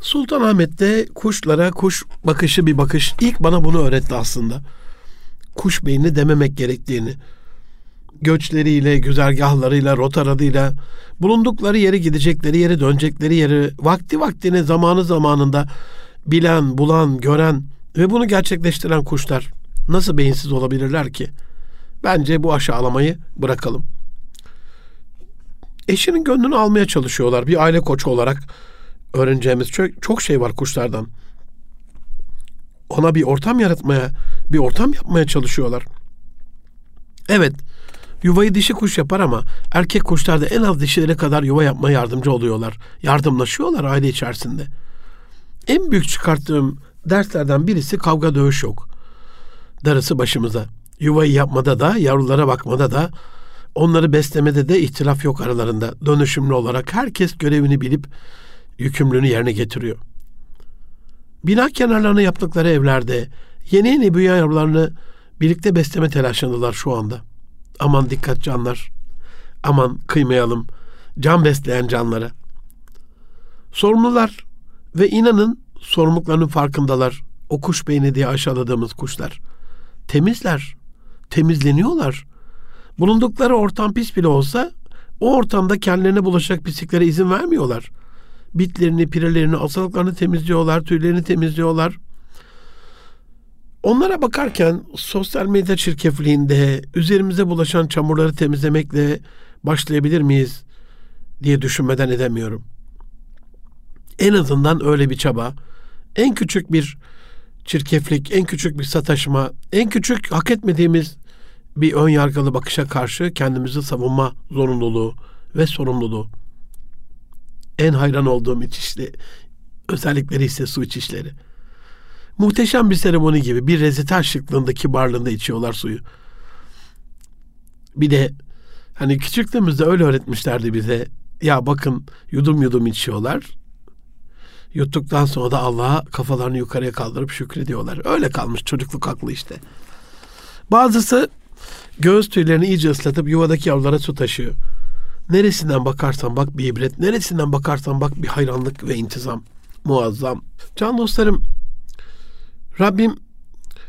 Sultanahmet'te kuşlara kuş bakışı bir bakış ilk bana bunu öğretti aslında. Kuş beyni dememek gerektiğini göçleriyle, güzergahlarıyla, rotalarıyla, bulundukları yeri gidecekleri yeri, dönecekleri yeri, vakti vaktine, zamanı zamanında bilen, bulan, gören ve bunu gerçekleştiren kuşlar nasıl beyinsiz olabilirler ki? Bence bu aşağılamayı bırakalım. Eşinin gönlünü almaya çalışıyorlar. Bir aile koçu olarak öğreneceğimiz çok, çok şey var kuşlardan. Ona bir ortam yaratmaya, bir ortam yapmaya çalışıyorlar. Evet, Yuvayı dişi kuş yapar ama erkek kuşlar da en az dişilere kadar yuva yapmaya yardımcı oluyorlar. Yardımlaşıyorlar aile içerisinde. En büyük çıkarttığım derslerden birisi kavga dövüş yok. Darısı başımıza. Yuvayı yapmada da, yavrulara bakmada da Onları beslemede de ihtilaf yok aralarında. Dönüşümlü olarak herkes görevini bilip yükümlülüğünü yerine getiriyor. Bina kenarlarına yaptıkları evlerde yeni yeni büyüyen yavrularını birlikte besleme telaşındalar şu anda. Aman dikkat canlar. Aman kıymayalım. Can besleyen canlara. Sorumlular ve inanın sorumluluklarının farkındalar. O kuş beyni diye aşağıladığımız kuşlar. Temizler. Temizleniyorlar. Bulundukları ortam pis bile olsa o ortamda kendilerine bulaşacak pisliklere izin vermiyorlar. Bitlerini, pirelerini, asalıklarını temizliyorlar, tüylerini temizliyorlar. Onlara bakarken sosyal medya çirkefliğinde üzerimize bulaşan çamurları temizlemekle başlayabilir miyiz diye düşünmeden edemiyorum. En azından öyle bir çaba, en küçük bir çirkeflik, en küçük bir sataşma, en küçük hak etmediğimiz bir ön yargılı bakışa karşı kendimizi savunma zorunluluğu ve sorumluluğu. En hayran olduğum içişli özellikleri ise su içişleri. Muhteşem bir seremoni gibi bir rezital şıklığında kibarlığında içiyorlar suyu. Bir de hani küçüklüğümüzde öyle öğretmişlerdi bize. Ya bakın yudum yudum içiyorlar. Yuttuktan sonra da Allah'a kafalarını yukarıya kaldırıp şükrediyorlar. Öyle kalmış çocukluk aklı işte. Bazısı göğüs tüylerini iyice ıslatıp yuvadaki yavrulara su taşıyor. Neresinden bakarsan bak bir ibret, neresinden bakarsan bak bir hayranlık ve intizam. Muazzam. Can dostlarım, Rabbim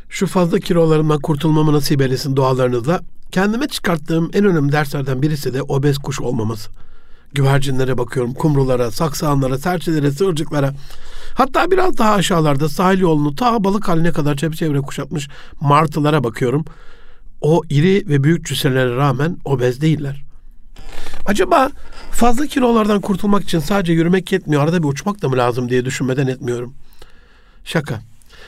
şu fazla kilolarımdan kurtulmamı nasip eylesin dualarınızla. Kendime çıkarttığım en önemli derslerden birisi de obez kuş olmaması. Güvercinlere bakıyorum, kumrulara, saksağanlara, serçelere, sığırcıklara. Hatta biraz daha aşağılarda sahil yolunu ta balık haline kadar çevre kuşatmış martılara bakıyorum. O iri ve büyük cüsselere rağmen obez değiller. Acaba fazla kilolardan kurtulmak için sadece yürümek yetmiyor, arada bir uçmak da mı lazım diye düşünmeden etmiyorum. Şaka.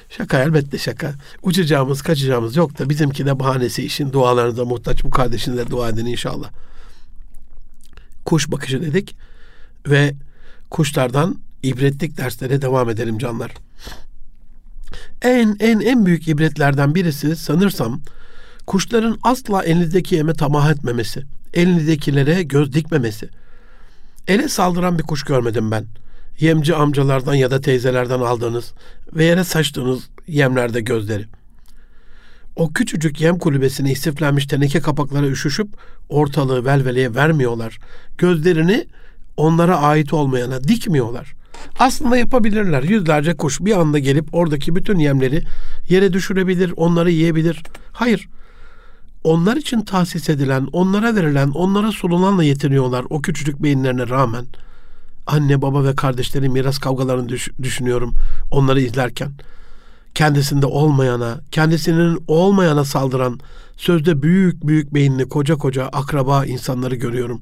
Şaka elbette şaka. Uçacağımız, kaçacağımız yok da bizimki de bahanesi işin dualarınıza muhtaç bu kardeşinize dua edin inşallah. Kuş bakışı dedik ve kuşlardan ibretlik derslere devam edelim canlar. En en en büyük ibretlerden birisi sanırsam kuşların asla elinizdeki yeme tamah etmemesi, elinizdekilere göz dikmemesi. Ele saldıran bir kuş görmedim ben yemci amcalardan ya da teyzelerden aldığınız ve yere saçtığınız yemlerde gözleri. O küçücük yem kulübesine istiflenmiş teneke kapaklara üşüşüp ortalığı velveleye vermiyorlar. Gözlerini onlara ait olmayana dikmiyorlar. Aslında yapabilirler. Yüzlerce kuş bir anda gelip oradaki bütün yemleri yere düşürebilir, onları yiyebilir. Hayır. Onlar için tahsis edilen, onlara verilen, onlara sunulanla yetiniyorlar o küçücük beyinlerine rağmen.'' Anne baba ve kardeşlerin miras kavgalarını düş- düşünüyorum onları izlerken. Kendisinde olmayana, kendisinin olmayana saldıran, sözde büyük büyük beyinli koca koca akraba insanları görüyorum.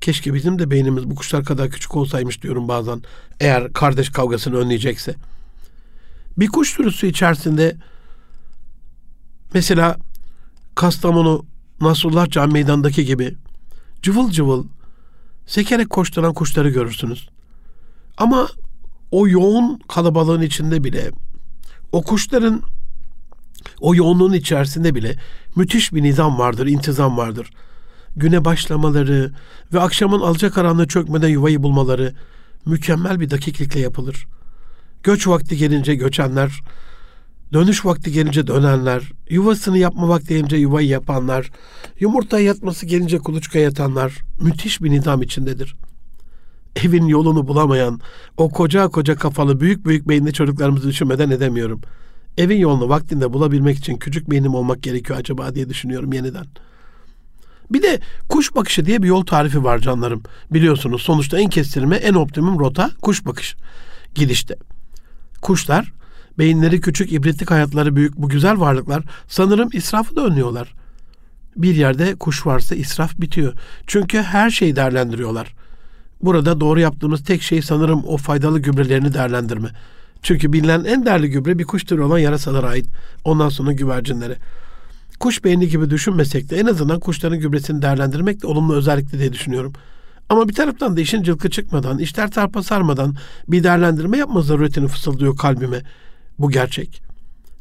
Keşke bizim de beynimiz bu kuşlar kadar küçük olsaymış diyorum bazen. Eğer kardeş kavgasını önleyecekse. Bir kuş sürüsü içerisinde mesela Kastamonu Nasrullah Can Meydan'daki gibi cıvıl cıvıl sekerek koşturan kuşları görürsünüz. Ama o yoğun kalabalığın içinde bile o kuşların o yoğunluğun içerisinde bile müthiş bir nizam vardır, intizam vardır. Güne başlamaları ve akşamın alacakaranlığı çökmeden yuvayı bulmaları mükemmel bir dakiklikle yapılır. Göç vakti gelince göçenler, dönüş vakti gelince dönenler, yuvasını yapma vakti gelince yuvayı yapanlar, yumurta yatması gelince kuluçka yatanlar müthiş bir nizam içindedir. Evin yolunu bulamayan, o koca koca kafalı büyük büyük beyinli çocuklarımızı düşünmeden edemiyorum. Evin yolunu vaktinde bulabilmek için küçük beynim olmak gerekiyor acaba diye düşünüyorum yeniden. Bir de kuş bakışı diye bir yol tarifi var canlarım. Biliyorsunuz sonuçta en kestirme, en optimum rota kuş bakış. Gidişte. Kuşlar beyinleri küçük, ibretlik hayatları büyük bu güzel varlıklar sanırım israfı da önlüyorlar. Bir yerde kuş varsa israf bitiyor. Çünkü her şeyi değerlendiriyorlar. Burada doğru yaptığımız tek şey sanırım o faydalı gübrelerini değerlendirme. Çünkü bilinen en değerli gübre bir kuş türü olan yarasalara ait. Ondan sonra güvercinlere. Kuş beyni gibi düşünmesek de en azından kuşların gübresini değerlendirmek de olumlu özellikli diye düşünüyorum. Ama bir taraftan da işin cılkı çıkmadan, işler tarpa sarmadan bir değerlendirme yapma zaruretini fısıldıyor kalbime. Bu gerçek.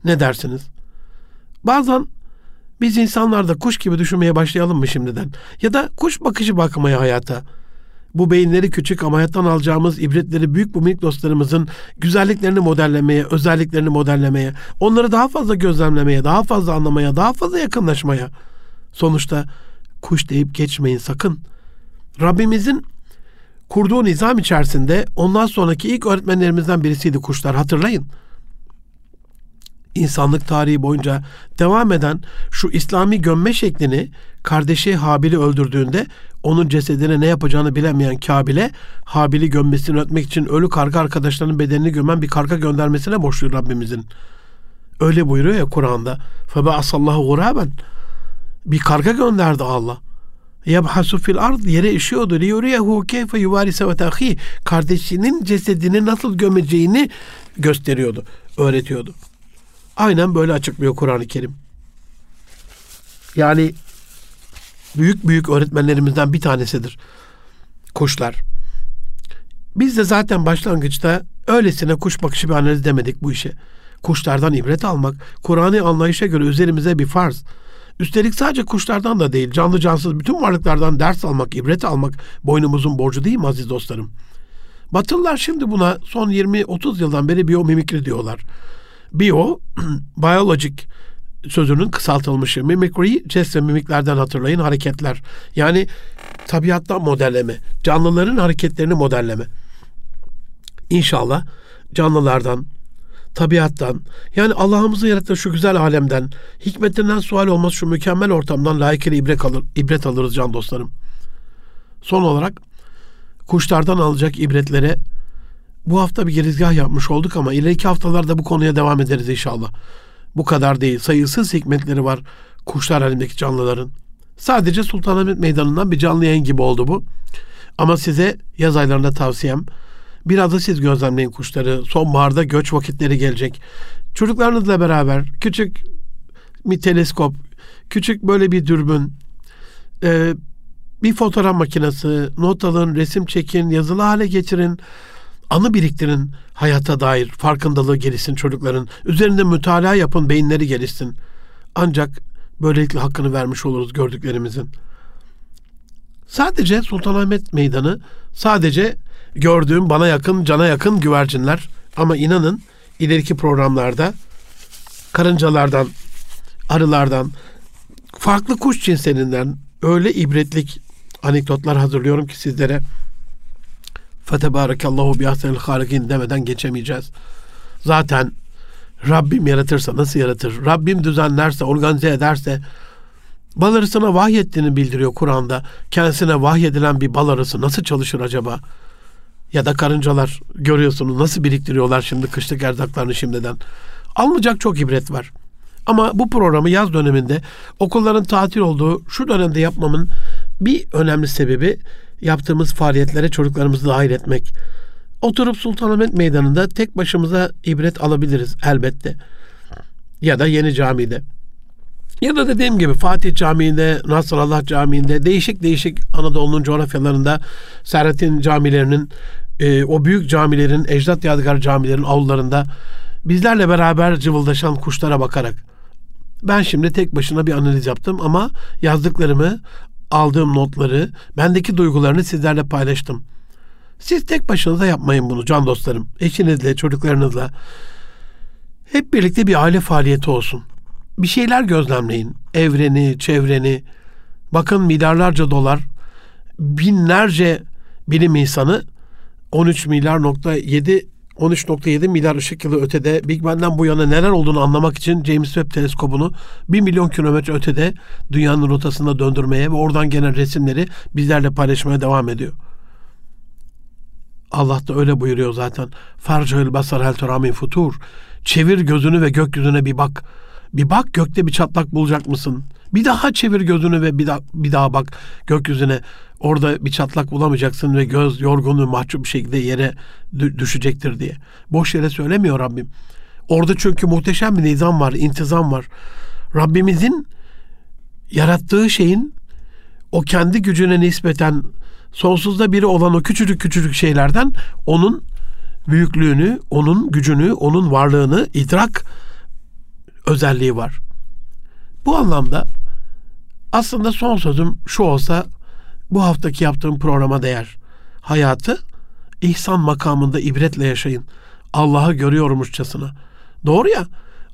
Ne dersiniz? Bazen Biz insanlar da kuş gibi düşünmeye başlayalım mı şimdiden? Ya da kuş bakışı bakmaya hayata. Bu beyinleri küçük ama hayattan alacağımız ibretleri büyük bu minik dostlarımızın güzelliklerini modellemeye, özelliklerini modellemeye, onları daha fazla gözlemlemeye, daha fazla anlamaya, daha fazla yakınlaşmaya. Sonuçta kuş deyip geçmeyin sakın. Rabbimizin kurduğu nizam içerisinde ondan sonraki ilk öğretmenlerimizden birisiydi kuşlar hatırlayın insanlık tarihi boyunca devam eden şu İslami gömme şeklini kardeşi Habil'i öldürdüğünde onun cesedine ne yapacağını bilemeyen Kabil'e Habil'i gömmesini ötmek için ölü karga arkadaşlarının bedenini gömen bir karga göndermesine borçlu Rabbimizin. Öyle buyuruyor ya Kur'an'da. Febe asallahu guraben. Bir karga gönderdi Allah. Yebhasu fil ard yere işiyordu. Liyuriyehu keyfe yuvarise ve. Kardeşinin cesedini nasıl gömeceğini gösteriyordu, öğretiyordu. Aynen böyle açıklıyor Kur'an-ı Kerim. Yani büyük büyük öğretmenlerimizden bir tanesidir kuşlar. Biz de zaten başlangıçta öylesine kuş bakışı bir analiz demedik bu işe. Kuşlardan ibret almak, Kur'an'ı anlayışa göre üzerimize bir farz. Üstelik sadece kuşlardan da değil, canlı cansız bütün varlıklardan ders almak, ibret almak boynumuzun borcu değil mi aziz dostlarım? Batılılar şimdi buna son 20-30 yıldan beri biyomimikri diyorlar. Bio, biologic sözünün kısaltılmışı. Mimicry, jest ve mimiklerden hatırlayın hareketler. Yani tabiattan modelleme, canlıların hareketlerini modelleme. İnşallah canlılardan, tabiattan, yani Allah'ımızın yarattığı şu güzel alemden, hikmetinden sual olmaz şu mükemmel ortamdan layıkıyla ibret, alır, ibret alırız can dostlarım. Son olarak kuşlardan alacak ibretlere bu hafta bir girizgah yapmış olduk ama ileriki haftalarda bu konuya devam ederiz inşallah. Bu kadar değil. Sayısız hikmetleri var kuşlar halindeki canlıların. Sadece Sultanahmet Meydanı'ndan bir canlı yayın gibi oldu bu. Ama size yaz aylarında tavsiyem biraz da siz gözlemleyin kuşları. Sonbaharda göç vakitleri gelecek. Çocuklarınızla beraber küçük bir teleskop, küçük böyle bir dürbün, bir fotoğraf makinesi, not alın, resim çekin, yazılı hale getirin anı biriktirin hayata dair farkındalığı gelişsin çocukların. Üzerinde mütalaa yapın beyinleri gelişsin. Ancak böylelikle hakkını vermiş oluruz gördüklerimizin. Sadece Sultanahmet Meydanı, sadece gördüğüm bana yakın, cana yakın güvercinler. Ama inanın ileriki programlarda karıncalardan, arılardan, farklı kuş cinslerinden öyle ibretlik anekdotlar hazırlıyorum ki sizlere Fetebarekallahu bi ahsenil halikin demeden geçemeyeceğiz. Zaten Rabbim yaratırsa nasıl yaratır? Rabbim düzenlerse, organize ederse bal arısına vahyettiğini bildiriyor Kur'an'da. Kendisine vahyedilen bir bal arısı nasıl çalışır acaba? Ya da karıncalar görüyorsunuz nasıl biriktiriyorlar şimdi kışlık erzaklarını şimdiden. Almayacak çok ibret var. Ama bu programı yaz döneminde okulların tatil olduğu şu dönemde yapmamın bir önemli sebebi yaptığımız faaliyetlere çocuklarımızı dahil etmek. Oturup Sultanahmet Meydanı'nda tek başımıza ibret alabiliriz elbette. Ya da Yeni Cami'de. Ya da dediğim gibi Fatih Camii'nde, Nasrallah Camii'nde, değişik değişik Anadolu'nun coğrafyalarında Serhat'in camilerinin, e, o büyük camilerin, ecdat yadigar camilerin avlularında bizlerle beraber cıvıldaşan kuşlara bakarak. Ben şimdi tek başına bir analiz yaptım ama yazdıklarımı aldığım notları, bendeki duygularını sizlerle paylaştım. Siz tek başınıza yapmayın bunu can dostlarım. Eşinizle, çocuklarınızla. Hep birlikte bir aile faaliyeti olsun. Bir şeyler gözlemleyin. Evreni, çevreni. Bakın milyarlarca dolar, binlerce bilim insanı 13 milyar nokta 7 13.7 milyar ışık yılı ötede Big Bang'den bu yana neler olduğunu anlamak için James Webb teleskobunu 1 milyon kilometre ötede dünyanın rotasında döndürmeye ve oradan gelen resimleri bizlerle paylaşmaya devam ediyor. Allah da öyle buyuruyor zaten. Farcahül basar hel teramin futur. Çevir gözünü ve gökyüzüne bir bak. Bir bak gökte bir çatlak bulacak mısın? Bir daha çevir gözünü ve bir daha, bir daha bak gökyüzüne. Orada bir çatlak bulamayacaksın ve göz yorgun ve mahcup bir şekilde yere düşecektir diye. Boş yere söylemiyor Rabbim. Orada çünkü muhteşem bir nizam var, intizam var. Rabbimizin yarattığı şeyin o kendi gücüne nispeten sonsuzda biri olan o küçücük küçücük şeylerden onun büyüklüğünü, onun gücünü, onun varlığını idrak özelliği var. Bu anlamda aslında son sözüm şu olsa bu haftaki yaptığım programa değer. Hayatı ihsan makamında ibretle yaşayın. Allah'ı görüyormuşçasına. Doğru ya.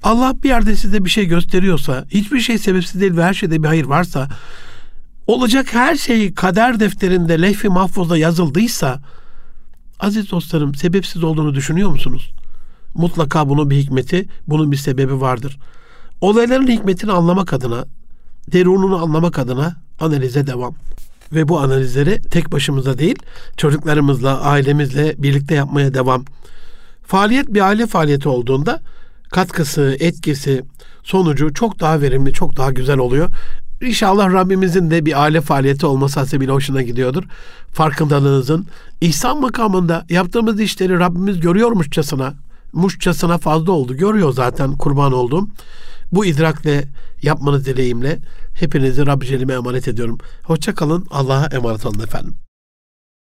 Allah bir yerde size bir şey gösteriyorsa, hiçbir şey sebepsiz değil ve her şeyde bir hayır varsa, olacak her şeyi kader defterinde lehfi mahfuzda yazıldıysa, aziz dostlarım sebepsiz olduğunu düşünüyor musunuz? Mutlaka bunun bir hikmeti, bunun bir sebebi vardır. Olayların hikmetini anlamak adına, derununu anlamak adına analize devam. Ve bu analizleri tek başımıza değil, çocuklarımızla, ailemizle birlikte yapmaya devam. Faaliyet bir aile faaliyeti olduğunda katkısı, etkisi, sonucu çok daha verimli, çok daha güzel oluyor. İnşallah Rabbimizin de bir aile faaliyeti olması hasebiyle hoşuna gidiyordur. Farkındalığınızın ihsan makamında yaptığımız işleri Rabbimiz görüyormuşçasına, muşçasına fazla oldu. Görüyor zaten kurban olduğum. Bu idrakle yapmanız dileğimle hepinizi Rabbi Celim'e emanet ediyorum. Hoşça kalın. Allah'a emanet olun efendim.